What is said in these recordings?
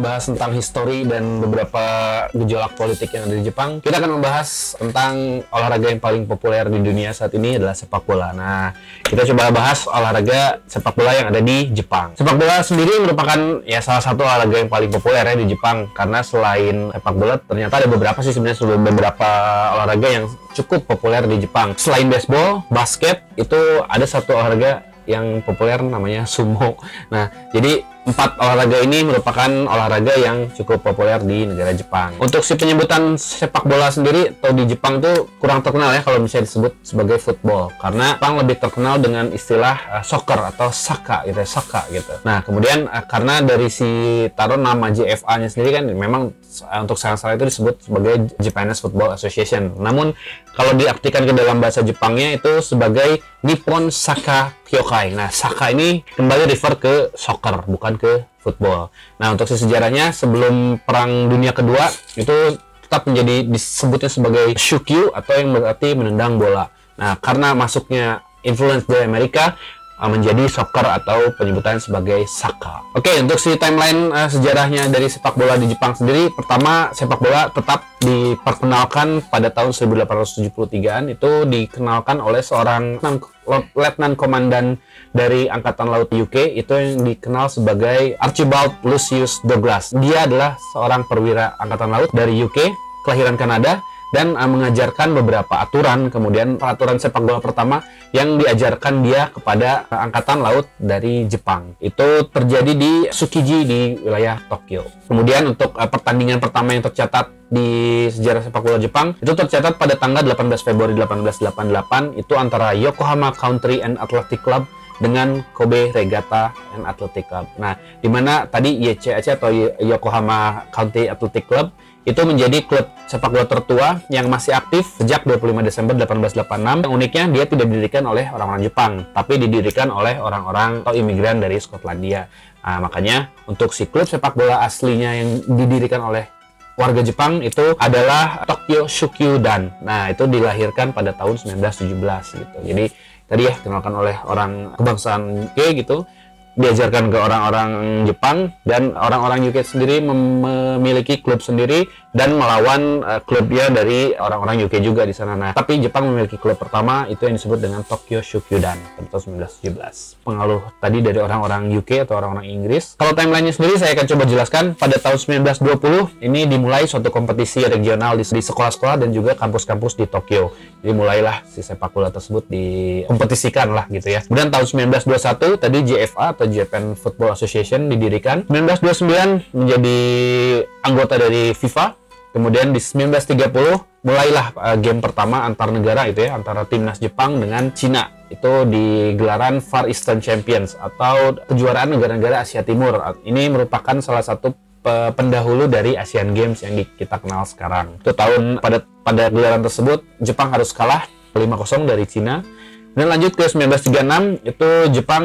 membahas tentang histori dan beberapa gejolak politik yang ada di Jepang, kita akan membahas tentang olahraga yang paling populer di dunia saat ini adalah sepak bola. Nah, kita coba bahas olahraga sepak bola yang ada di Jepang. Sepak bola sendiri merupakan ya salah satu olahraga yang paling populer ya di Jepang karena selain sepak bola ternyata ada beberapa sih sebenarnya beberapa olahraga yang cukup populer di Jepang. Selain baseball, basket itu ada satu olahraga yang populer namanya sumo. Nah, jadi empat olahraga ini merupakan olahraga yang cukup populer di negara Jepang. Untuk si penyebutan sepak bola sendiri atau di Jepang tuh kurang terkenal ya kalau bisa disebut sebagai football karena Jepang lebih terkenal dengan istilah uh, soccer atau saka gitu ya, saka gitu. Nah, kemudian uh, karena dari si taruh nama JFA-nya sendiri kan memang uh, untuk sekarang itu disebut sebagai Japanese Football Association. Namun kalau diartikan ke dalam bahasa Jepangnya itu sebagai Nippon Saka Kyokai. Nah, saka ini kembali refer ke soccer bukan ke football. Nah, untuk sejarahnya sebelum Perang Dunia Kedua itu tetap menjadi disebutnya sebagai shukyu atau yang berarti menendang bola. Nah, karena masuknya influence dari Amerika, Uh, menjadi soccer atau penyebutan sebagai saka. Oke, okay, untuk si timeline uh, sejarahnya dari sepak bola di Jepang sendiri, pertama sepak bola tetap diperkenalkan pada tahun 1873-an itu dikenalkan oleh seorang letnan komandan dari angkatan laut UK itu yang dikenal sebagai Archibald Lucius Douglas. Dia adalah seorang perwira angkatan laut dari UK, kelahiran Kanada dan uh, mengajarkan beberapa aturan. Kemudian peraturan sepak bola pertama yang diajarkan dia kepada angkatan laut dari Jepang. Itu terjadi di Tsukiji di wilayah Tokyo. Kemudian untuk uh, pertandingan pertama yang tercatat di sejarah sepak bola Jepang itu tercatat pada tanggal 18 Februari 1888 itu antara Yokohama Country and Athletic Club dengan Kobe Regatta and Athletic Club. Nah, di mana tadi YCAC atau Yokohama County Athletic Club itu menjadi klub sepak bola tertua yang masih aktif sejak 25 Desember 1886. Yang uniknya dia tidak didirikan oleh orang-orang Jepang, tapi didirikan oleh orang-orang atau imigran dari Skotlandia. Nah, makanya untuk si klub sepak bola aslinya yang didirikan oleh warga Jepang itu adalah Tokyo Dan. Nah, itu dilahirkan pada tahun 1917 gitu. Jadi tadi ya dikenalkan oleh orang kebangsaan UK gitu diajarkan ke orang-orang Jepang dan orang-orang UK sendiri memiliki klub sendiri dan melawan uh, klubnya dari orang-orang UK juga di sana. Nah, tapi Jepang memiliki klub pertama itu yang disebut dengan Tokyo Shukyudan pada tahun 1917. Pengaruh tadi dari orang-orang UK atau orang-orang Inggris. Kalau timelinenya sendiri saya akan coba jelaskan. Pada tahun 1920 ini dimulai suatu kompetisi regional di sekolah-sekolah dan juga kampus-kampus di Tokyo. Jadi mulailah si sepak bola tersebut dikompetisikan lah gitu ya. Kemudian tahun 1921 tadi JFA atau Japan Football Association didirikan. 1929 menjadi anggota dari FIFA Kemudian di 1930 mulailah uh, game pertama antar negara itu ya antara timnas Jepang dengan Cina itu di gelaran Far Eastern Champions atau kejuaraan negara-negara Asia Timur. Ini merupakan salah satu pendahulu dari Asian Games yang kita kenal sekarang. Itu tahun pada pada gelaran tersebut Jepang harus kalah 5-0 dari Cina dan lanjut ke 1936 itu Jepang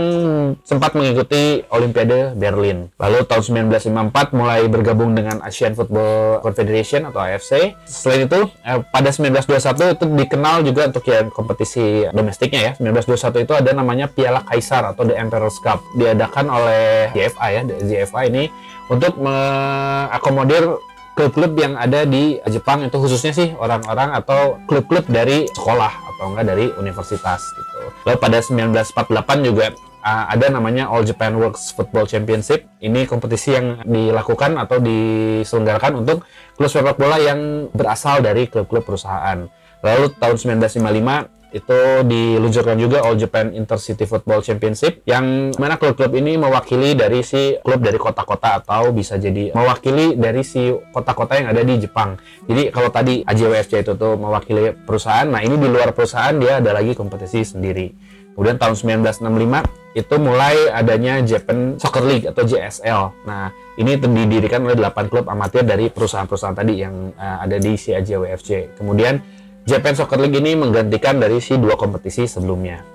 sempat mengikuti Olimpiade Berlin. Lalu tahun 1954 mulai bergabung dengan Asian Football Confederation atau AFC. Selain itu eh, pada 1921 itu dikenal juga untuk ya kompetisi domestiknya ya. 1921 itu ada namanya Piala Kaisar atau The Emperor's Cup diadakan oleh JFA ya, JFA ini untuk mengakomodir klub-klub yang ada di Jepang itu khususnya sih orang-orang atau klub-klub dari sekolah atau enggak dari universitas gitu. Lalu pada 1948 juga uh, ada namanya All Japan Works Football Championship. Ini kompetisi yang dilakukan atau diselenggarakan untuk klub sepak bola yang berasal dari klub-klub perusahaan. Lalu tahun 1955 itu diluncurkan juga All Japan Intercity Football Championship yang mana klub-klub ini mewakili dari si klub dari kota-kota atau bisa jadi mewakili dari si kota-kota yang ada di Jepang. Jadi kalau tadi AJWFC itu tuh mewakili perusahaan, nah ini di luar perusahaan dia ada lagi kompetisi sendiri. Kemudian tahun 1965 itu mulai adanya Japan Soccer League atau JSL. Nah, ini didirikan oleh 8 klub amatir dari perusahaan-perusahaan tadi yang uh, ada di si AJWFC. Kemudian Japan Soccer League ini menggantikan dari si dua kompetisi sebelumnya.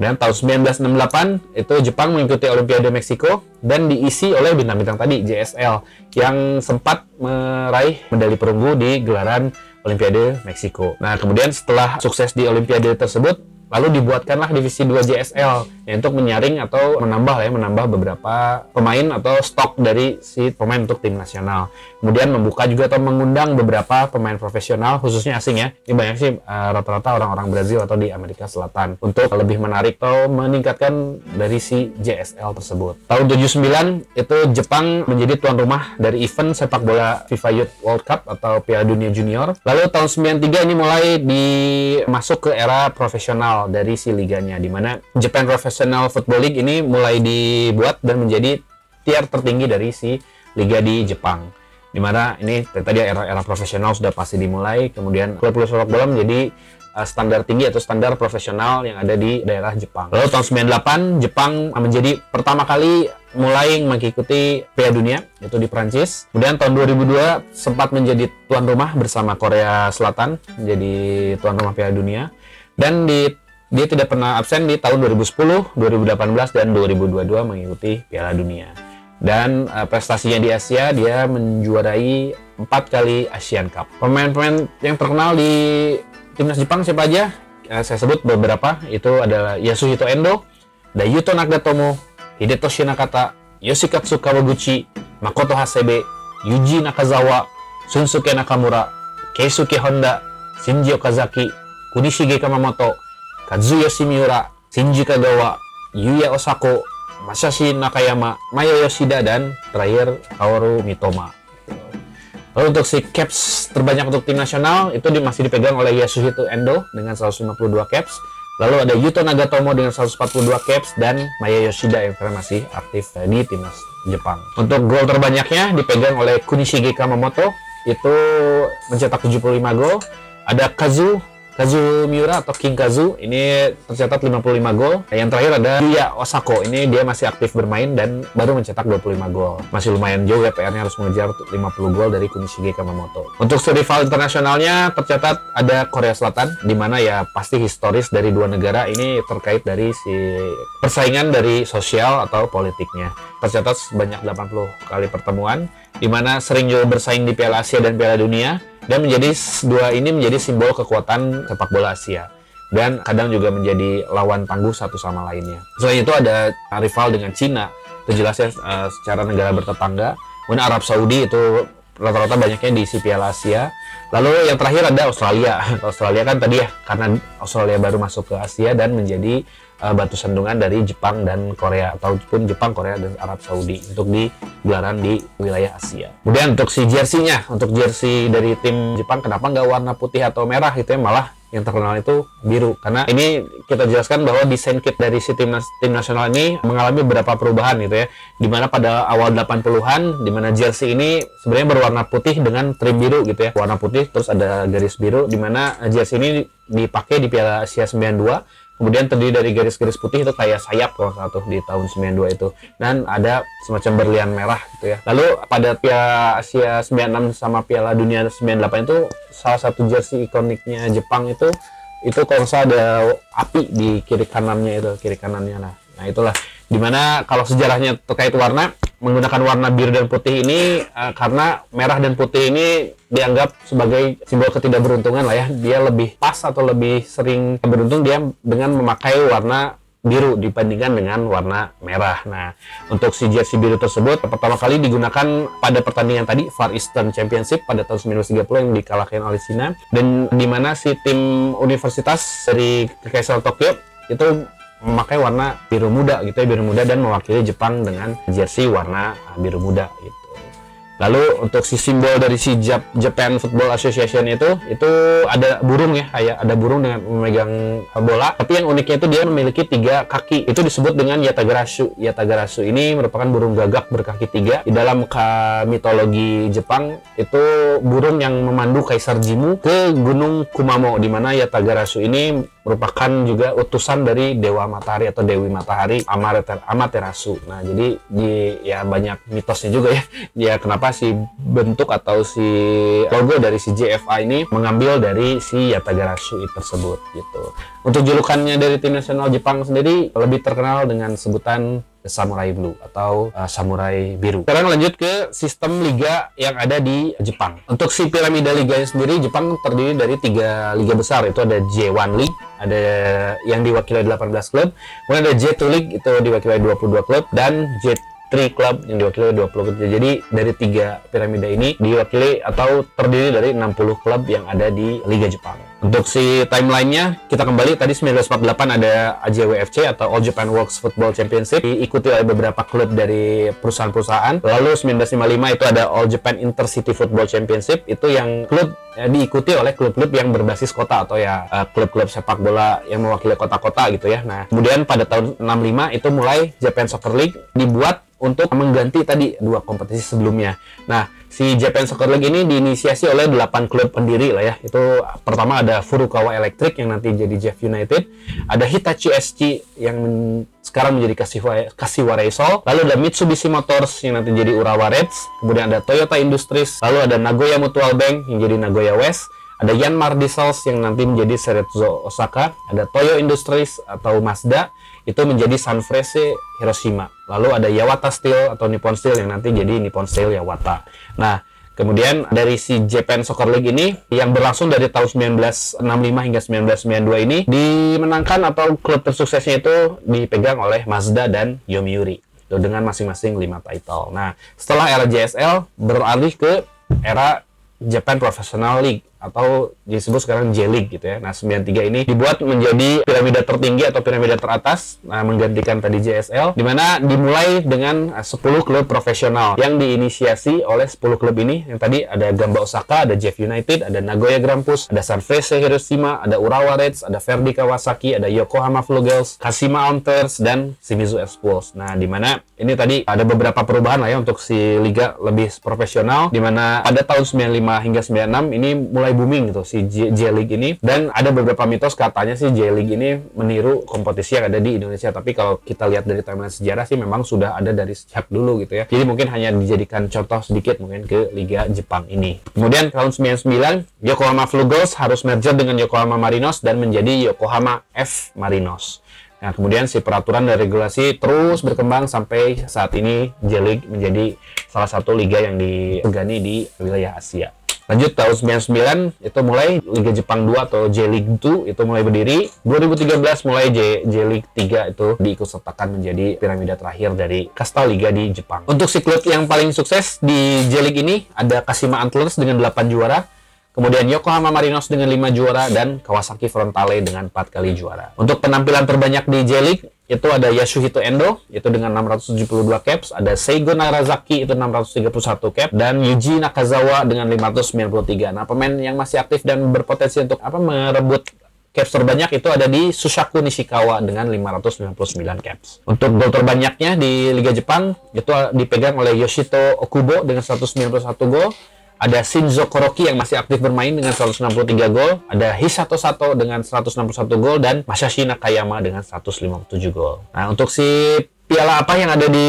Dan tahun 1968 itu Jepang mengikuti Olimpiade Meksiko dan diisi oleh bintang-bintang tadi JSL yang sempat meraih medali perunggu di gelaran Olimpiade Meksiko. Nah, kemudian setelah sukses di Olimpiade tersebut, lalu dibuatkanlah divisi 2 JSL ya, untuk menyaring atau menambah ya menambah beberapa pemain atau stok dari si pemain untuk tim nasional. Kemudian membuka juga atau mengundang beberapa pemain profesional khususnya asing ya. Ini banyak sih uh, rata-rata orang-orang Brazil atau di Amerika Selatan untuk lebih menarik atau meningkatkan dari si JSL tersebut. Tahun 79 itu Jepang menjadi tuan rumah dari event sepak bola FIFA Youth World Cup atau Piala Dunia Junior. Lalu tahun 93 ini mulai dimasuk ke era profesional dari si liganya di mana Japan Professional Football League ini mulai dibuat dan menjadi tier tertinggi dari si liga di Jepang. Di mana ini tadi era-era profesional sudah pasti dimulai, kemudian klub-klub sepak bola menjadi uh, standar tinggi atau standar profesional yang ada di daerah Jepang. Lalu tahun 98 Jepang menjadi pertama kali mulai mengikuti Piala Dunia itu di Prancis. Kemudian tahun 2002 sempat menjadi tuan rumah bersama Korea Selatan menjadi tuan rumah Piala Dunia. Dan di dia tidak pernah absen di tahun 2010, 2018, dan 2022 mengikuti Piala Dunia. Dan uh, prestasinya di Asia, dia menjuarai empat kali Asian Cup. Pemain-pemain yang terkenal di timnas Jepang siapa aja? Uh, saya sebut beberapa. Itu adalah Yasuhito Endo, Dayuto Nagatomo, Hidetoshi Nakata, Yoshikatsu Kawaguchi, Makoto Hasebe, Yuji Nakazawa, Shunsuke Nakamura, Keisuke Honda, Shinji Okazaki, Kunishige Kamamoto, Kazuyoshi Miura, Shinji Kagawa, Yuya Osako, Masashi Nakayama, Maya Yoshida, dan terakhir Kaoru Mitoma. Lalu untuk si caps terbanyak untuk tim nasional itu masih dipegang oleh Yasuhito Endo dengan 152 caps. Lalu ada Yuto Nagatomo dengan 142 caps dan Maya Yoshida yang masih aktif di timnas Jepang. Untuk gol terbanyaknya dipegang oleh Kunishige Kamamoto itu mencetak 75 gol. Ada Kazu Kazu Miura atau King Kazu ini tercatat 55 gol. Yang terakhir ada Yuya Osako. Ini dia masih aktif bermain dan baru mencetak 25 gol. Masih lumayan jauh ya PR-nya harus mengejar 50 gol dari Kunishige Kamamoto. Untuk rival internasionalnya tercatat ada Korea Selatan di mana ya pasti historis dari dua negara ini terkait dari si persaingan dari sosial atau politiknya. Tercatat sebanyak 80 kali pertemuan di mana sering juga bersaing di Piala Asia dan Piala Dunia dan menjadi dua ini menjadi simbol kekuatan sepak bola Asia dan kadang juga menjadi lawan tangguh satu sama lainnya. Selain itu ada rival dengan Cina, itu jelasnya uh, secara negara bertetangga. Kemudian Arab Saudi itu rata-rata banyaknya di Piala Asia. Lalu yang terakhir ada Australia. Australia kan tadi ya karena Australia baru masuk ke Asia dan menjadi uh, batu sandungan dari Jepang dan Korea ataupun Jepang, Korea dan Arab Saudi untuk di gelaran di wilayah Asia. Kemudian untuk si jersey-nya, untuk jersey dari tim Jepang kenapa nggak warna putih atau merah? Itu ya malah yang terkenal itu biru. Karena ini kita jelaskan bahwa desain kit dari si tim, tim nasional ini mengalami beberapa perubahan gitu ya. Di mana pada awal 80-an di mana jersey ini sebenarnya berwarna putih dengan trim biru gitu ya. Warna putih terus ada garis biru di mana jersey ini dipakai di Piala Asia 92 kemudian terdiri dari garis-garis putih itu kayak sayap kalau satu di tahun 92 itu. Dan ada semacam berlian merah gitu ya. Lalu pada Piala Asia 96 sama Piala Dunia 98 itu salah satu jersey ikoniknya Jepang itu itu kalau ada api di kiri kanannya itu kiri kanannya. Nah nah itulah. Di mana kalau sejarahnya terkait warna menggunakan warna biru dan putih ini uh, karena merah dan putih ini dianggap sebagai simbol ketidakberuntungan lah ya. Dia lebih pas atau lebih sering beruntung dia dengan memakai warna biru dibandingkan dengan warna merah. Nah, untuk si jersey biru tersebut pertama kali digunakan pada pertandingan tadi Far Eastern Championship pada tahun 1930 yang dikalahkan oleh Cina dan di mana si tim universitas dari Kekaisaran Tokyo itu memakai warna biru muda gitu ya biru muda dan mewakili Jepang dengan jersey warna biru muda gitu. Lalu untuk si simbol dari si Japan Football Association itu itu ada burung ya kayak ada burung dengan memegang bola. Tapi yang uniknya itu dia memiliki tiga kaki. Itu disebut dengan Yatagarasu. Yatagarasu ini merupakan burung gagak berkaki tiga. Di dalam mitologi Jepang itu burung yang memandu Kaisar Jimu ke Gunung Kumamo di mana Yatagarasu ini merupakan juga utusan dari Dewa Matahari atau Dewi Matahari Amaterasu. Nah, jadi di ya banyak mitosnya juga ya. Ya kenapa si bentuk atau si logo dari si JFA ini mengambil dari si Yatagarasu tersebut gitu. Untuk julukannya dari tim nasional Jepang sendiri lebih terkenal dengan sebutan Samurai Blue atau uh, Samurai Biru. Sekarang lanjut ke sistem liga yang ada di Jepang. Untuk si piramida liga sendiri, Jepang terdiri dari tiga liga besar. Itu ada J1 League, ada yang diwakili 18 klub, kemudian ada J2 League itu diwakili 22 klub, dan J2 Tri Club yang diwakili oleh 20 klub. Jadi dari tiga piramida ini diwakili atau terdiri dari 60 klub yang ada di Liga Jepang. Untuk si timelinenya, kita kembali tadi 1948 ada AJWFC atau All Japan Works Football Championship diikuti oleh beberapa klub dari perusahaan-perusahaan. Lalu 1955 itu ada All Japan Intercity Football Championship itu yang klub ya, diikuti oleh klub-klub yang berbasis kota atau ya uh, klub-klub sepak bola yang mewakili kota-kota gitu ya. Nah, kemudian pada tahun 65 itu mulai Japan Soccer League dibuat untuk mengganti tadi dua kompetisi sebelumnya. Nah, si Japan Soccer League ini diinisiasi oleh 8 klub pendiri lah ya. Itu pertama ada Furukawa Electric yang nanti jadi Jeff United, ada Hitachi SC yang men sekarang menjadi Kashiwa, Kashiwa Reysol, lalu ada Mitsubishi Motors yang nanti jadi Urawa Reds, kemudian ada Toyota Industries, lalu ada Nagoya Mutual Bank yang jadi Nagoya West, ada Yanmar Diesels yang nanti menjadi Cerezo Osaka, ada Toyo Industries atau Mazda, itu menjadi Sanfrecce Hiroshima. Lalu ada Yawata Steel atau Nippon Steel yang nanti jadi Nippon Steel Yawata. Nah, kemudian dari si Japan Soccer League ini yang berlangsung dari tahun 1965 hingga 1992 ini dimenangkan atau klub tersuksesnya itu dipegang oleh Mazda dan Yomiuri dengan masing-masing 5 title. Nah, setelah era JSL beralih ke era Japan Professional League atau disebut sekarang J-League gitu ya. Nah, 93 ini dibuat menjadi piramida tertinggi atau piramida teratas nah, menggantikan tadi JSL di mana dimulai dengan 10 eh, klub profesional yang diinisiasi oleh 10 klub ini yang tadi ada Gamba Osaka, ada Jeff United, ada Nagoya Grampus, ada Sanfrecce Hiroshima, ada Urawa Reds, ada Verdi Kawasaki, ada Yokohama Flugels, Kashima Antlers dan Shimizu X-Pulse. Nah, di mana ini tadi ada beberapa perubahan lah ya untuk si liga lebih profesional di mana pada tahun 95 hingga 96 ini mulai mulai booming gitu si J-League ini. Dan ada beberapa mitos katanya sih J-League ini meniru kompetisi yang ada di Indonesia. Tapi kalau kita lihat dari timeline sejarah sih memang sudah ada dari sejak dulu gitu ya. Jadi mungkin hanya dijadikan contoh sedikit mungkin ke Liga Jepang ini. Kemudian tahun 99 Yokohama Flugels harus merger dengan Yokohama Marinos dan menjadi Yokohama F Marinos. Nah, kemudian si peraturan dan regulasi terus berkembang sampai saat ini J-League menjadi salah satu liga yang disegani di wilayah Asia. Lanjut tahun 99 itu mulai Liga Jepang 2 atau J League 2 itu mulai berdiri. 2013 mulai J, J League 3 itu diikut sertakan menjadi piramida terakhir dari kasta liga di Jepang. Untuk si klub yang paling sukses di J League ini ada Kashima Antlers dengan 8 juara. Kemudian Yokohama Marinos dengan 5 juara dan Kawasaki Frontale dengan 4 kali juara. Untuk penampilan terbanyak di J League itu ada Yasuhito Endo itu dengan 672 caps, ada Seigo Narazaki itu 631 cap dan Yuji Nakazawa dengan 593. Nah, pemain yang masih aktif dan berpotensi untuk apa merebut caps terbanyak itu ada di Sushaku Nishikawa dengan 599 caps. Untuk gol terbanyaknya di Liga Jepang itu dipegang oleh Yoshito Okubo dengan 191 gol ada Shinzo Koroki yang masih aktif bermain dengan 163 gol, ada Hisato Sato dengan 161 gol dan Masashi Nakayama dengan 157 gol. Nah, untuk si piala apa yang ada di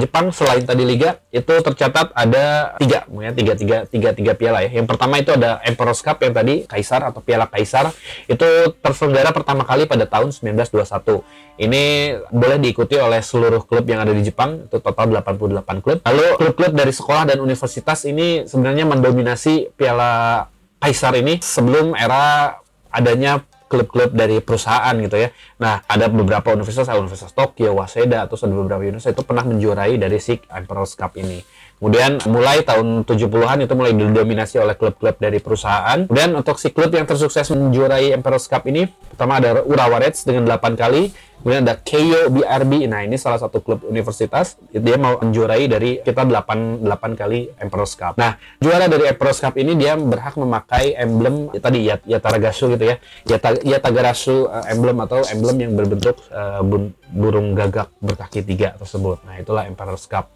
Jepang selain tadi liga itu tercatat ada tiga, ya tiga tiga tiga tiga piala ya. Yang pertama itu ada Emperor's Cup yang tadi Kaisar atau Piala Kaisar itu terselenggara pertama kali pada tahun 1921. Ini boleh diikuti oleh seluruh klub yang ada di Jepang itu total 88 klub. Lalu klub-klub dari sekolah dan universitas ini sebenarnya mendominasi Piala Kaisar ini sebelum era adanya klub-klub dari perusahaan gitu ya. Nah, ada beberapa universitas, Universitas Tokyo, Waseda, atau ada beberapa universitas itu pernah menjuarai dari si Emperor's Cup ini. Kemudian mulai tahun 70-an itu mulai didominasi oleh klub-klub dari perusahaan. Kemudian untuk si klub yang tersukses menjuarai Emperor's Cup ini, pertama ada Urawa Reds dengan 8 kali, Kemudian ada Keio BRB. Nah, ini salah satu klub universitas. Dia mau menjuarai dari kita 8, 8 kali Emperor's Cup. Nah, juara dari Emperor's Cup ini dia berhak memakai emblem ya, tadi Yat, Yataragasu gitu ya. Yata, Yatagarasu uh, emblem atau emblem yang berbentuk uh, burung gagak berkaki tiga tersebut. Nah, itulah Emperor's Cup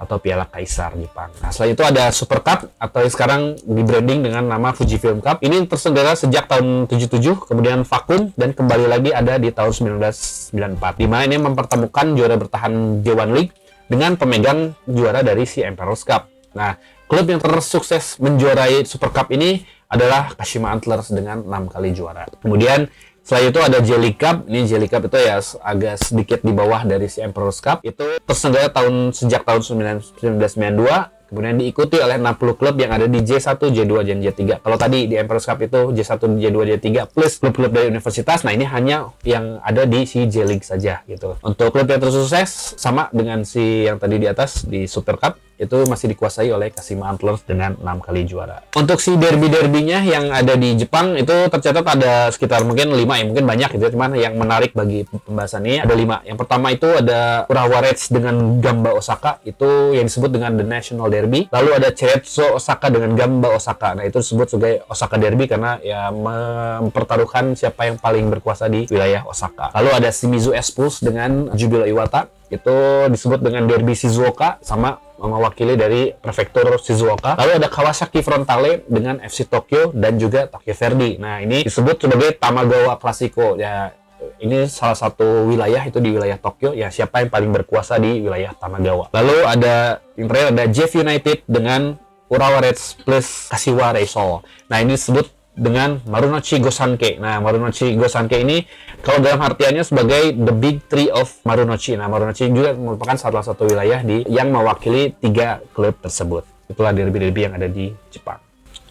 atau Piala Kaisar Jepang. Nah, selain itu ada Super Cup atau yang sekarang di branding dengan nama Fujifilm Cup. Ini terselenggara sejak tahun 77, kemudian vakum dan kembali lagi ada di tahun 1994. Di mana ini mempertemukan juara bertahan J1 League dengan pemegang juara dari si Emperor's Cup. Nah, klub yang tersukses menjuarai Super Cup ini adalah Kashima Antlers dengan enam kali juara. Kemudian setelah itu ada Jelly Cup. Ini Jelly Cup itu ya agak sedikit di bawah dari si Emperor's Cup. Itu terselenggara tahun sejak tahun 1992 Kemudian diikuti oleh 60 klub yang ada di J1, J2, dan J3. Kalau tadi di Emperor's Cup itu J1, J2, J3 plus klub-klub dari universitas, nah ini hanya yang ada di si J League saja gitu. Untuk klub yang tersukses sama dengan si yang tadi di atas di Super Cup itu masih dikuasai oleh Kashima Antlers dengan enam kali juara. Untuk si derby-derbynya yang ada di Jepang itu tercatat ada sekitar mungkin lima ya mungkin banyak gitu ya. cuman yang menarik bagi pembahasan ini ada lima. Yang pertama itu ada Urawa Reds dengan Gamba Osaka itu yang disebut dengan The National Derby. Lalu ada Ceretso Osaka dengan Gamba Osaka. Nah itu disebut sebagai Osaka Derby karena ya mempertaruhkan siapa yang paling berkuasa di wilayah Osaka. Lalu ada Shimizu S Pulse dengan Jubilo Iwata itu disebut dengan Derby Shizuoka sama mewakili dari prefektur Shizuoka. Lalu ada Kawasaki Frontale dengan FC Tokyo dan juga Tokyo Verdy. Nah, ini disebut sebagai Tamagawa Classico. Ya, ini salah satu wilayah itu di wilayah Tokyo ya siapa yang paling berkuasa di wilayah Tamagawa. Lalu ada yang terakhir ada Jeff United dengan Urawa Reds plus Kashiwa Reysol. Nah, ini disebut dengan Marunochi Gosanke. Nah, Marunochi Gosanke ini kalau dalam artiannya sebagai the big three of Marunochi. Nah, Marunochi juga merupakan salah satu wilayah di yang mewakili tiga klub tersebut. Itulah derby-derby yang ada di Jepang.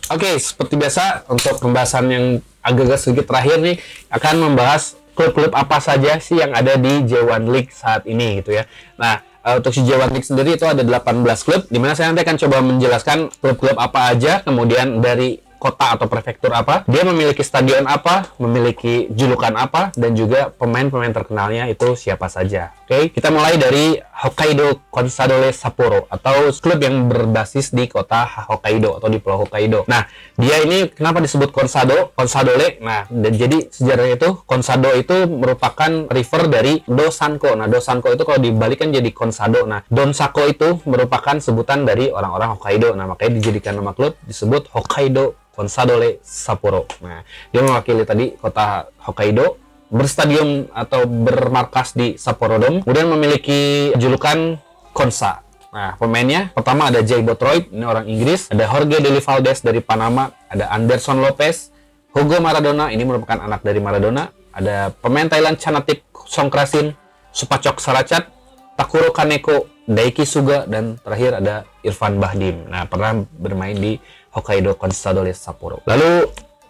Oke, okay, seperti biasa untuk pembahasan yang agak-agak sedikit terakhir nih akan membahas klub-klub apa saja sih yang ada di J1 League saat ini gitu ya. Nah, uh, untuk si J1 League sendiri itu ada 18 klub, di mana saya nanti akan coba menjelaskan klub-klub apa aja, kemudian dari kota atau prefektur apa, dia memiliki stadion apa, memiliki julukan apa, dan juga pemain-pemain terkenalnya itu siapa saja. Oke, okay? kita mulai dari Hokkaido Consadole Sapporo atau klub yang berbasis di kota Hokkaido atau di Pulau Hokkaido. Nah, dia ini kenapa disebut Consado? Consadole. Nah, dan jadi sejarahnya itu Consado itu merupakan river dari Dosanko. Nah, Dosanko itu kalau dibalikan jadi Consado. Nah, Donsako itu merupakan sebutan dari orang-orang Hokkaido. Nah, makanya dijadikan nama klub disebut Hokkaido Consadole Sapporo. Nah, dia mewakili tadi kota Hokkaido berstadion atau bermarkas di Sapporo Dome, kemudian memiliki julukan Konsa. Nah, pemainnya pertama ada Jay Botroid, ini orang Inggris, ada Jorge Deli Valdes dari Panama, ada Anderson Lopez, Hugo Maradona, ini merupakan anak dari Maradona, ada pemain Thailand Chanatip Songkrasin, Supacok Saracat, Takuro Kaneko, Daiki Suga, dan terakhir ada Irfan Bahdim. Nah, pernah bermain di Hokkaido Consadole Sapporo. Lalu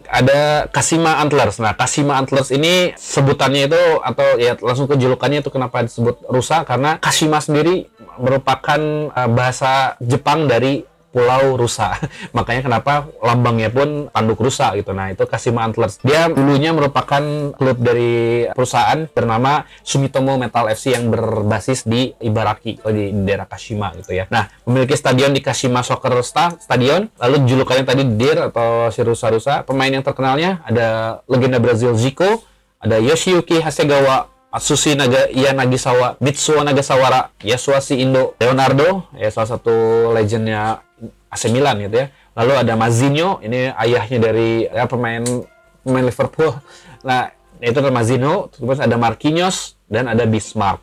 ada Kashima Antlers. Nah, Kashima Antlers ini sebutannya itu atau ya langsung ke julukannya itu kenapa disebut rusa karena Kashima sendiri merupakan uh, bahasa Jepang dari Pulau Rusa. Makanya kenapa lambangnya pun tanduk rusa gitu. Nah, itu Kashima Antlers. Dia dulunya merupakan klub dari perusahaan bernama Sumitomo Metal FC yang berbasis di Ibaraki atau di daerah Kashima gitu ya. Nah, memiliki stadion di Kashima Soccer Stadion. Lalu julukannya tadi Dir atau si rusa-rusa. Pemain yang terkenalnya ada legenda Brazil Zico, ada Yoshiyuki Hasegawa, Atsushi Naga Iya Nagisawa, Mitsuo Nagasawara, Yasuashi Indo, Leonardo, ya salah satu legendnya AC Milan gitu ya. Lalu ada Mazinho, ini ayahnya dari ya, pemain pemain Liverpool. Nah, itu ada Mazinho, terus ada Marquinhos dan ada Bismarck.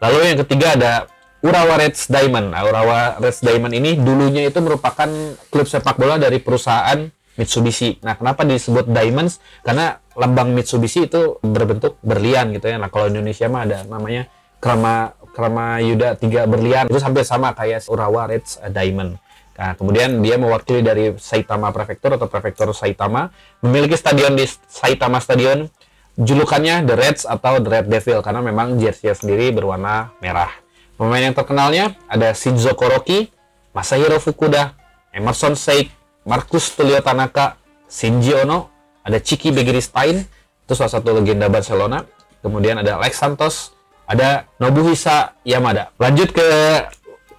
Lalu yang ketiga ada Urawa Reds Diamond. Nah, Urawa Reds Diamond ini dulunya itu merupakan klub sepak bola dari perusahaan Mitsubishi. Nah, kenapa disebut Diamonds? Karena lambang Mitsubishi itu berbentuk berlian gitu ya. Nah, kalau Indonesia mah ada namanya Krama Krama Yuda tiga berlian. Itu hampir sama kayak Urawa Reds Diamond. Nah, kemudian dia mewakili dari Saitama Prefektur atau Prefektur Saitama, memiliki stadion di Saitama Stadion. Julukannya The Reds atau The Red Devil karena memang jersey sendiri berwarna merah. Pemain yang terkenalnya ada Shinzo Koroki, Masahiro Fukuda, Emerson Sheik, Marcus Tulio Tanaka, Shinji Ono, ada Chiki Begiristain, itu salah satu legenda Barcelona. Kemudian ada Alex Santos, ada Nobuhisa Yamada. Lanjut ke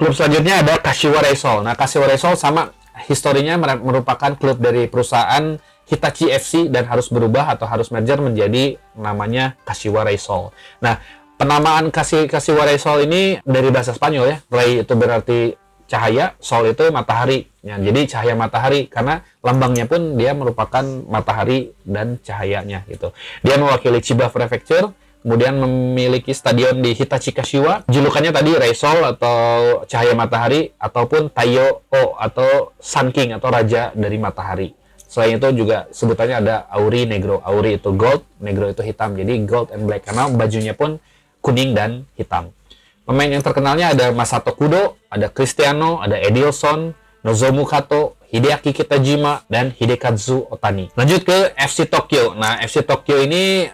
klub selanjutnya ada Kashiwa Reysol. Nah, Kashiwa Reysol sama historinya merupakan klub dari perusahaan Hitachi FC dan harus berubah atau harus merger menjadi namanya Kashiwa Reysol. Nah, penamaan Kashi, Kashiwa Reysol ini dari bahasa Spanyol ya. Rey itu berarti cahaya, sol itu matahari. Ya, jadi cahaya matahari karena lambangnya pun dia merupakan matahari dan cahayanya gitu. Dia mewakili Chiba Prefecture kemudian memiliki stadion di Hitachi Kashiwa. Julukannya tadi Reisol atau cahaya matahari ataupun Taiyo O atau Sun King atau raja dari matahari. Selain itu juga sebutannya ada Auri Negro. Auri itu gold, Negro itu hitam. Jadi gold and black karena bajunya pun kuning dan hitam. Pemain yang terkenalnya ada Masato Kudo, ada Cristiano, ada Edilson, Nozomu Kato, Hideaki Kitajima, dan Hidekatsu Otani. Lanjut ke FC Tokyo. Nah, FC Tokyo ini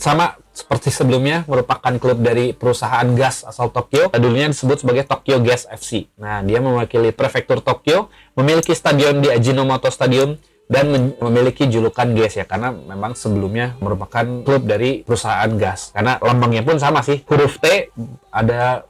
sama seperti sebelumnya merupakan klub dari perusahaan gas asal Tokyo. Dulunya disebut sebagai Tokyo Gas FC. Nah, dia mewakili prefektur Tokyo, memiliki stadion di Ajinomoto Stadium, dan memiliki julukan gas ya karena memang sebelumnya merupakan klub dari perusahaan gas. Karena lambangnya pun sama sih huruf T ada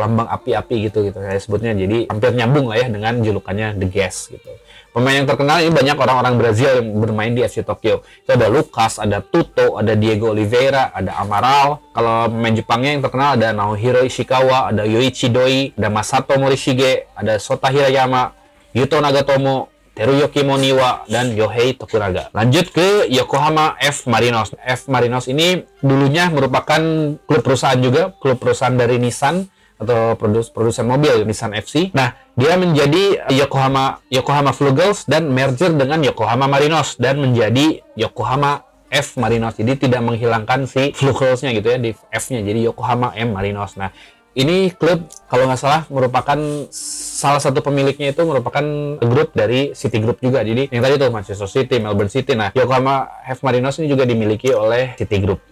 lambang api-api gitu gitu saya sebutnya. Jadi hampir nyambung lah ya dengan julukannya The Gas gitu. Pemain yang terkenal ini banyak orang-orang Brazil yang bermain di FC Tokyo. Itu ada Lucas ada Tuto ada Diego Oliveira ada Amaral. Kalau pemain Jepangnya yang terkenal ada Naohiro Ishikawa ada Yoichi Doi ada Masato Morishige ada Sota Hirayama Yuto Nagatomo Teruyuki Moniwa, dan Yohei Tokuraga. Lanjut ke Yokohama F Marinos. F Marinos ini dulunya merupakan klub perusahaan juga, klub perusahaan dari Nissan atau produs produsen mobil Nissan FC. Nah, dia menjadi Yokohama Yokohama Flugels dan merger dengan Yokohama Marinos dan menjadi Yokohama F Marinos. Jadi tidak menghilangkan si Flugelsnya gitu ya di F-nya. Jadi Yokohama M Marinos. Nah, ini klub kalau nggak salah merupakan salah satu pemiliknya itu merupakan grup dari City Group juga. Jadi yang tadi tuh Manchester City, Melbourne City. Nah, Yokohama F Marinos ini juga dimiliki oleh City Group.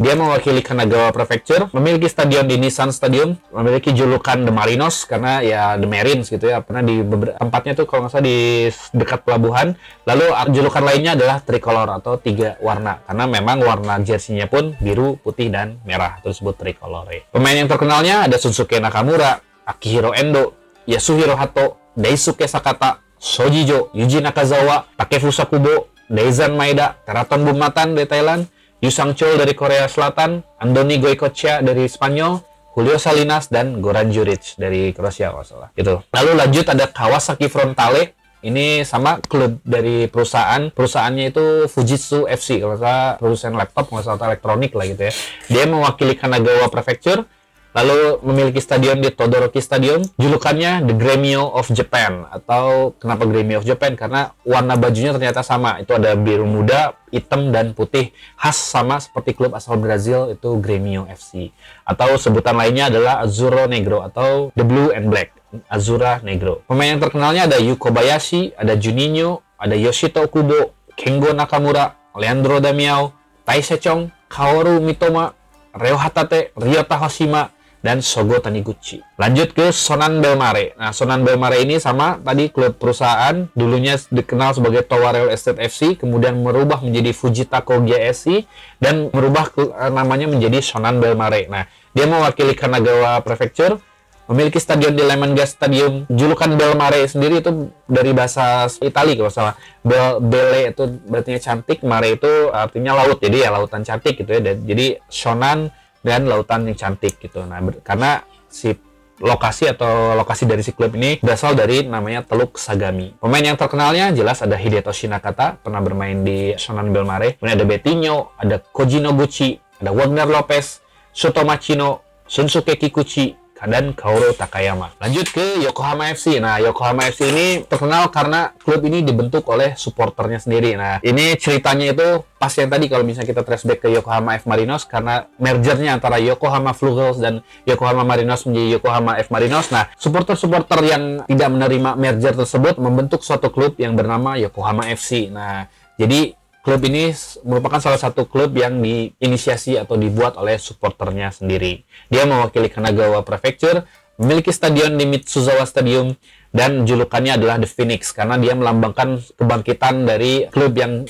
Dia mewakili Kanagawa Prefecture, memiliki stadion di Nissan Stadium, memiliki julukan The Marinos karena ya The Marines gitu ya. Pernah di tempatnya tuh kalau nggak salah di dekat pelabuhan. Lalu julukan lainnya adalah tricolor atau tiga warna karena memang warna jersey-nya pun biru, putih dan merah tersebut tricolor. Pemain yang terkenalnya ada Sunsuke Nakamura, Akihiro Endo, Yasuhiro Hato, Daisuke Sakata, Sojijo, Yuji Nakazawa, Takefusa Kubo, Daizan Maeda, Teraton Bumatan dari Thailand, Yusang Chol dari Korea Selatan, Andoni Goicoechea dari Spanyol, Julio Salinas dan Goran Juric dari Kroasia kalau salah. Gitu. Lalu lanjut ada Kawasaki Frontale. Ini sama klub dari perusahaan. Perusahaannya itu Fujitsu FC kalau salah produsen laptop nggak salah elektronik lah gitu ya. Dia mewakili Kanagawa Prefecture lalu memiliki stadion di Todoroki Stadium. Julukannya The Gremio of Japan atau kenapa Gremio of Japan? Karena warna bajunya ternyata sama. Itu ada biru muda, hitam dan putih khas sama seperti klub asal Brazil itu Gremio FC. Atau sebutan lainnya adalah Azuro Negro atau The Blue and Black. Azura Negro. Pemain yang terkenalnya ada Yuko Bayashi, ada Juninho, ada Yoshito Kubo, Kengo Nakamura, Leandro Damiao, Tai Sechong, Kaoru Mitoma, Reo Hatate, Ryota Hoshima, dan Sogo Taniguchi. Lanjut ke Sonan Belmare. Nah, Sonan Belmare ini sama tadi klub perusahaan dulunya dikenal sebagai Towa Real Estate FC, kemudian merubah menjadi Fujitako GSC dan merubah eh, namanya menjadi Sonan Belmare. Nah, dia mewakili Kanagawa Prefecture, memiliki stadion di Lemon Gas Stadium. Julukan Belmare sendiri itu dari bahasa Itali kalau salah. Bel Bele itu berarti cantik, Mare itu artinya laut. Jadi ya lautan cantik gitu ya. Jadi Shonan dan lautan yang cantik gitu. Nah, karena si lokasi atau lokasi dari si klub ini berasal dari namanya Teluk Sagami. Pemain yang terkenalnya jelas ada Hidetoshi Nakata, pernah bermain di Shonan Belmare. Kemudian ada Betinho, ada Koji Noguchi, ada Wagner Lopez, Shoto Machino, Shunsuke Kikuchi, dan Kaoru Takayama. Lanjut ke Yokohama FC. Nah, Yokohama FC ini terkenal karena klub ini dibentuk oleh supporternya sendiri. Nah, ini ceritanya itu pas yang tadi kalau misalnya kita flashback ke Yokohama F Marinos karena mergernya antara Yokohama Flugels dan Yokohama Marinos menjadi Yokohama F Marinos. Nah, supporter-supporter yang tidak menerima merger tersebut membentuk suatu klub yang bernama Yokohama FC. Nah, jadi klub ini merupakan salah satu klub yang diinisiasi atau dibuat oleh supporternya sendiri. Dia mewakili Kanagawa Prefecture, memiliki stadion di Mitsuzawa Stadium, dan julukannya adalah The Phoenix karena dia melambangkan kebangkitan dari klub yang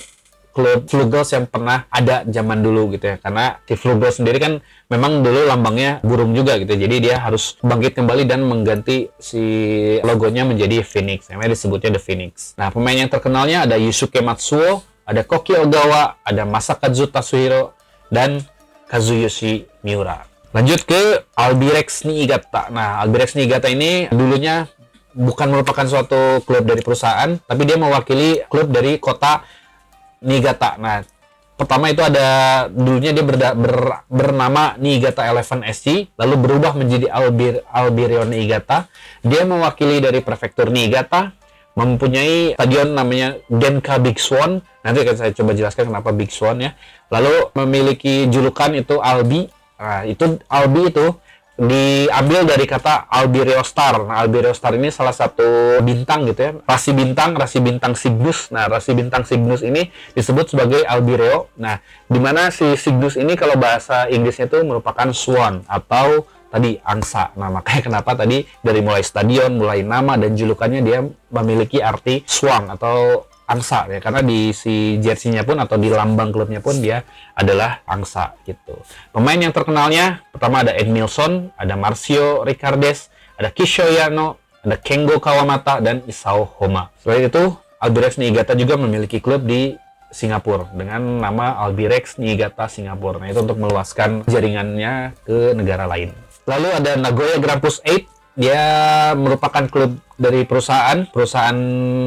klub Flugels yang pernah ada zaman dulu gitu ya. Karena si Flugels sendiri kan memang dulu lambangnya burung juga gitu jadi dia harus bangkit kembali dan mengganti si logonya menjadi Phoenix. Namanya disebutnya The Phoenix. Nah pemain yang terkenalnya ada Yusuke Matsuo ada Koki Ogawa, ada Masakazu Tatsuhiro, dan Kazuyoshi Miura. Lanjut ke Albirex Niigata. Nah, Albirex Niigata ini dulunya bukan merupakan suatu klub dari perusahaan, tapi dia mewakili klub dari kota Niigata. Nah, Pertama itu ada dulunya dia berda, ber, bernama Niigata Eleven SC, lalu berubah menjadi Albir, Albirion Niigata. Dia mewakili dari prefektur Niigata, mempunyai stadion namanya Genka Big Swan. Nanti akan saya coba jelaskan kenapa Big Swan ya. Lalu memiliki julukan itu Albi. Nah, itu Albi itu diambil dari kata Albireostar. Nah, Albireostar ini salah satu bintang gitu ya. Rasi bintang, rasi bintang Cygnus. Nah, rasi bintang Cygnus ini disebut sebagai Albireo. Nah, di mana si Cygnus ini kalau bahasa Inggrisnya itu merupakan swan atau tadi angsa. Nah, makanya kenapa tadi dari mulai stadion, mulai nama dan julukannya dia memiliki arti swan atau angsa ya karena di si jersey-nya pun atau di lambang klubnya pun dia adalah angsa gitu. Pemain yang terkenalnya pertama ada Edmilson, ada Marcio Ricardes, ada Kishoyano, ada Kengo Kawamata dan Isao Homa. Selain itu, Albirex Niigata juga memiliki klub di Singapura dengan nama Albirex Niigata Singapura. Nah, itu untuk meluaskan jaringannya ke negara lain. Lalu ada Nagoya Grampus 8 dia merupakan klub dari perusahaan perusahaan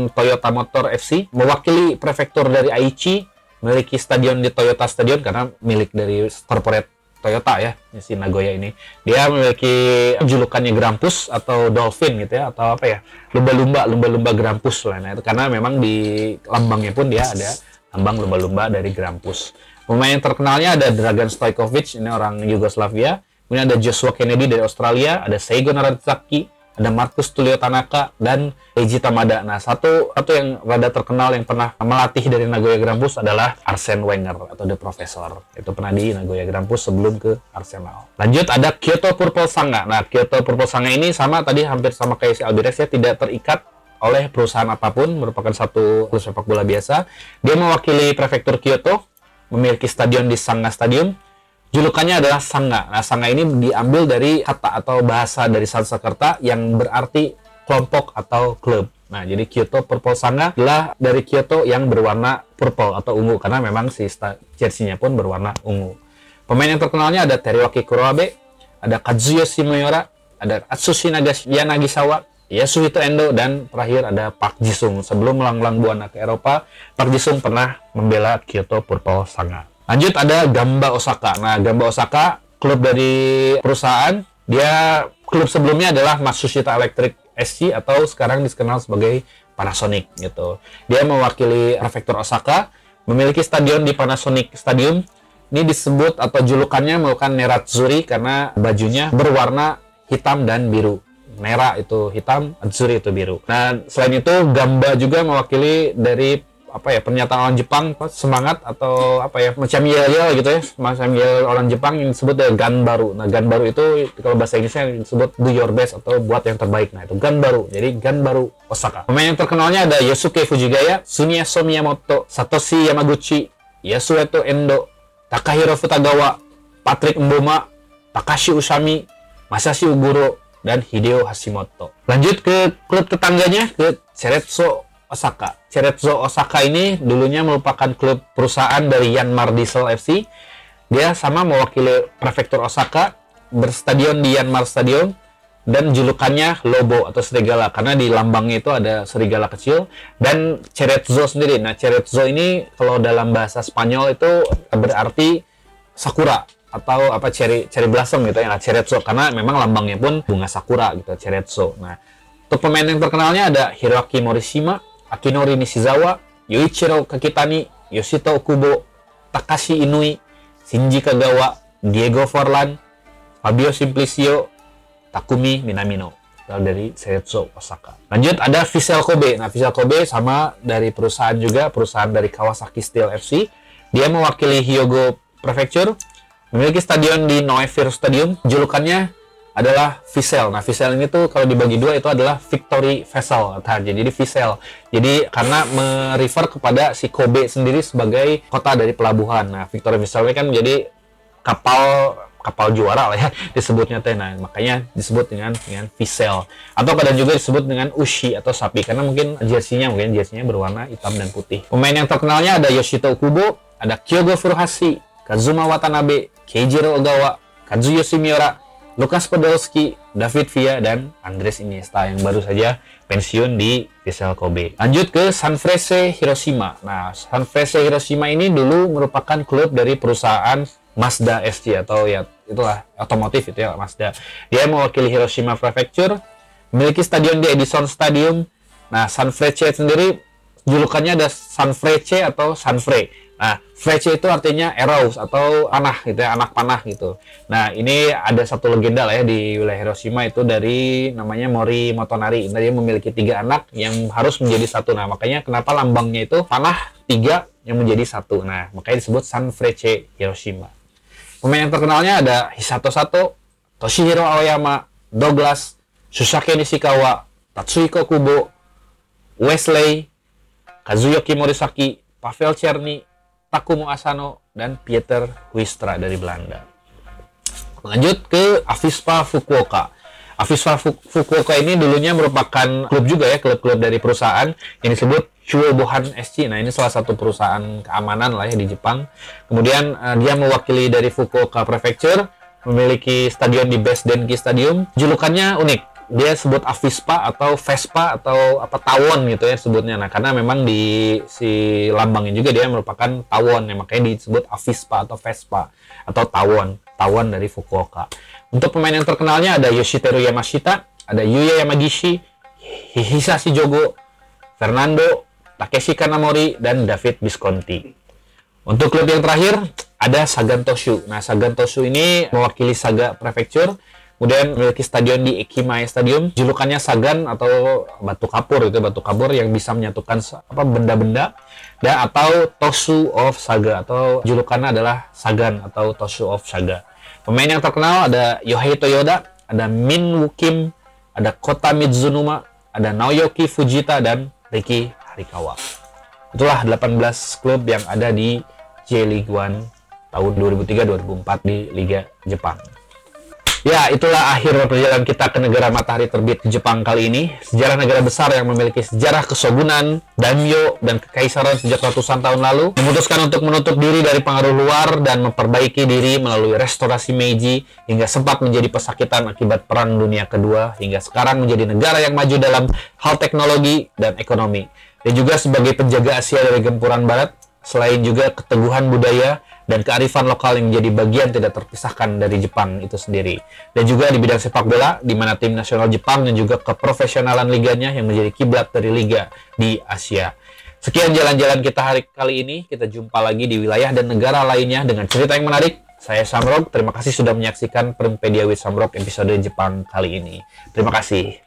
Toyota Motor FC mewakili prefektur dari Aichi memiliki stadion di Toyota Stadion karena milik dari corporate Toyota ya si Nagoya ini. Dia memiliki julukannya Grampus atau Dolphin gitu ya atau apa ya lumba-lumba lumba-lumba Grampus lah. Nah, itu karena memang di lambangnya pun dia ada lambang lumba-lumba dari Grampus. Pemain terkenalnya ada Dragan Stojkovic ini orang Yugoslavia Kemudian ada Joshua Kennedy dari Australia, ada Seigo Narazaki, ada Marcus Tulio Tanaka dan Eiji Tamada. Nah, satu satu yang rada terkenal yang pernah melatih dari Nagoya Grampus adalah Arsene Wenger atau The Professor. Itu pernah di Nagoya Grampus sebelum ke Arsenal. Lanjut ada Kyoto Purple Sanga. Nah, Kyoto Purple Sanga ini sama tadi hampir sama kayak si Albirex ya tidak terikat oleh perusahaan apa pun, merupakan satu klub sepak bola biasa. Dia mewakili prefektur Kyoto, memiliki stadion di Sanga Stadium, Julukannya adalah sangga. Nah, sangga ini diambil dari kata atau bahasa dari Sanskerta yang berarti kelompok atau klub. Nah, jadi Kyoto Purple Sangga adalah dari Kyoto yang berwarna purple atau ungu karena memang si jersey-nya pun berwarna ungu. Pemain yang terkenalnya ada Teriwaki Kuroabe, ada Kazuyo Shimoyora, ada Atsushi Yanagisawa, Yasuhito Endo dan terakhir ada Park Jisung. Sebelum melanglang buana ke Eropa, Park Jisung pernah membela Kyoto Purple Sangga. Lanjut ada Gamba Osaka. Nah, Gamba Osaka klub dari perusahaan, dia klub sebelumnya adalah Matsushita Electric SC atau sekarang dikenal sebagai Panasonic gitu. Dia mewakili prefektur Osaka, memiliki stadion di Panasonic Stadium. Ini disebut atau julukannya merupakan Nerazzurri karena bajunya berwarna hitam dan biru. Nera itu hitam, Azzurri itu biru. Nah, selain itu Gamba juga mewakili dari apa ya pernyataan orang Jepang semangat atau apa ya macam yel yel gitu ya macam yel orang Jepang yang disebut dengan gan baru. Nah gan baru itu kalau bahasa Inggrisnya disebut do your best atau buat yang terbaik. Nah itu gan baru. Jadi gan baru Osaka. Pemain yang terkenalnya ada Yosuke Fujigaya Sumiyaso Miyamoto Satoshi Yamaguchi Yasueto Endo Takahiro Futagawa Patrick Mboma Takashi Usami Masashi Uguro dan Hideo Hashimoto. Lanjut ke klub tetangganya ke Ceretso Osaka. Cerezo Osaka ini dulunya merupakan klub perusahaan dari Yanmar Diesel FC. Dia sama mewakili prefektur Osaka, berstadion di Yanmar Stadion, dan julukannya Lobo atau serigala karena di lambangnya itu ada serigala kecil dan Cerezo sendiri. Nah, Cerezo ini kalau dalam bahasa Spanyol itu berarti sakura atau apa cherry cherry blossom gitu ya, karena memang lambangnya pun bunga sakura gitu, Cerezo. Nah, untuk pemain yang terkenalnya ada Hiroki Morishima, Akinori Nishizawa, Yuichiro Kakitani, Yoshito Okubo, Takashi Inui, Shinji Kagawa, Diego Forlan, Fabio Simplicio, Takumi Minamino dari Seiretsu Osaka. Lanjut ada Vissel Kobe. Nah, Vissel Kobe sama dari perusahaan juga, perusahaan dari Kawasaki Steel FC. Dia mewakili Hyogo Prefecture, memiliki stadion di Noefir Stadium. Julukannya adalah Vissel. Nah, Vissel ini tuh kalau dibagi dua itu adalah Victory Vessel. Jadi Vissel. Jadi karena merefer kepada si Kobe sendiri sebagai kota dari pelabuhan. Nah, Victory Vessel ini kan menjadi kapal kapal juara lah ya disebutnya teh. Nah, makanya disebut dengan dengan Vissel. Atau kadang juga disebut dengan Ushi atau sapi karena mungkin jersey-nya mungkin jersey-nya berwarna hitam dan putih. Pemain yang terkenalnya ada Yoshito Kubo, ada Kyogo Furuhashi, Kazuma Watanabe, Keijiro Ogawa, Kazuyoshi Miura, Lukas Podolski, David Villa, dan Andres Iniesta yang baru saja pensiun di Vissel Kobe. Lanjut ke Sanfrecce Hiroshima. Nah, Sanfrecce Hiroshima ini dulu merupakan klub dari perusahaan Mazda SC atau ya itulah otomotif itu ya Mazda. Dia mewakili Hiroshima Prefecture, memiliki stadion di Edison Stadium. Nah, Sanfrecce sendiri julukannya ada Sanfrecce atau Sanfre. Nah, Frece itu artinya eros atau anak gitu ya, anak panah gitu. Nah, ini ada satu legenda lah ya di wilayah Hiroshima itu dari namanya Mori Motonari. Nah, dia memiliki tiga anak yang harus menjadi satu. Nah, makanya kenapa lambangnya itu panah tiga yang menjadi satu. Nah, makanya disebut San Frece Hiroshima. Pemain yang terkenalnya ada Hisato Sato, Toshihiro Aoyama, Douglas, Susake Nishikawa, Tatsuhiko Kubo, Wesley, Kazuyoki Morisaki, Pavel Cherny, Takumo Asano, dan Pieter Huistra dari Belanda. Lanjut ke Avispa Fukuoka. Avispa Fukuoka ini dulunya merupakan klub juga ya, klub-klub dari perusahaan yang disebut Chuobohan SC. Nah, ini salah satu perusahaan keamanan lah ya di Jepang. Kemudian uh, dia mewakili dari Fukuoka Prefecture, memiliki stadion di Best Denki Stadium. Julukannya unik, dia sebut Avispa atau Vespa atau apa tawon gitu ya sebutnya. Nah, karena memang di si lambangnya juga dia merupakan tawon ya makanya disebut Avispa atau Vespa atau tawon, tawon dari Fukuoka. Untuk pemain yang terkenalnya ada Yoshiteru Yamashita, ada Yuya Yamagishi, Hisashi Jogo, Fernando, Takeshi Kanamori, dan David Visconti. Untuk klub yang terakhir ada Sagan Toshu. Nah, Sagan Toshu ini mewakili Saga Prefecture Kemudian memiliki stadion di Ekimai Stadium, julukannya Sagan atau batu kapur itu batu kapur yang bisa menyatukan apa benda-benda dan atau Tosu of Saga atau julukannya adalah Sagan atau Tosu of Saga. Pemain yang terkenal ada Yohei Toyoda, ada Min Wukim, ada Kota Mizunuma, ada Naoyoki Fujita dan Riki Harikawa. Itulah 18 klub yang ada di J-League One tahun 2003-2004 di Liga Jepang. Ya, itulah akhir perjalanan kita ke negara matahari terbit Jepang kali ini. Sejarah negara besar yang memiliki sejarah kesogunan, daimyo, dan kekaisaran sejak ratusan tahun lalu, memutuskan untuk menutup diri dari pengaruh luar dan memperbaiki diri melalui restorasi Meiji hingga sempat menjadi pesakitan akibat Perang Dunia Kedua hingga sekarang menjadi negara yang maju dalam hal teknologi dan ekonomi. Dan juga sebagai penjaga Asia dari gempuran Barat, selain juga keteguhan budaya dan kearifan lokal yang menjadi bagian tidak terpisahkan dari Jepang itu sendiri. Dan juga di bidang sepak bola, di mana tim nasional Jepang dan juga keprofesionalan liganya yang menjadi kiblat dari liga di Asia. Sekian jalan-jalan kita hari kali ini. Kita jumpa lagi di wilayah dan negara lainnya dengan cerita yang menarik. Saya Samrok, terima kasih sudah menyaksikan Perumpedia with Samrok episode Jepang kali ini. Terima kasih.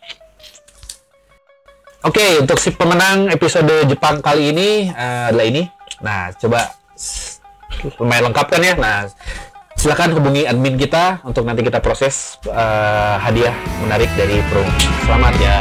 Oke, untuk si pemenang episode Jepang kali ini uh, adalah ini. Nah, coba lumayan lengkap kan ya. Nah, silakan hubungi admin kita untuk nanti kita proses uh, hadiah menarik dari Pro. Selamat ya.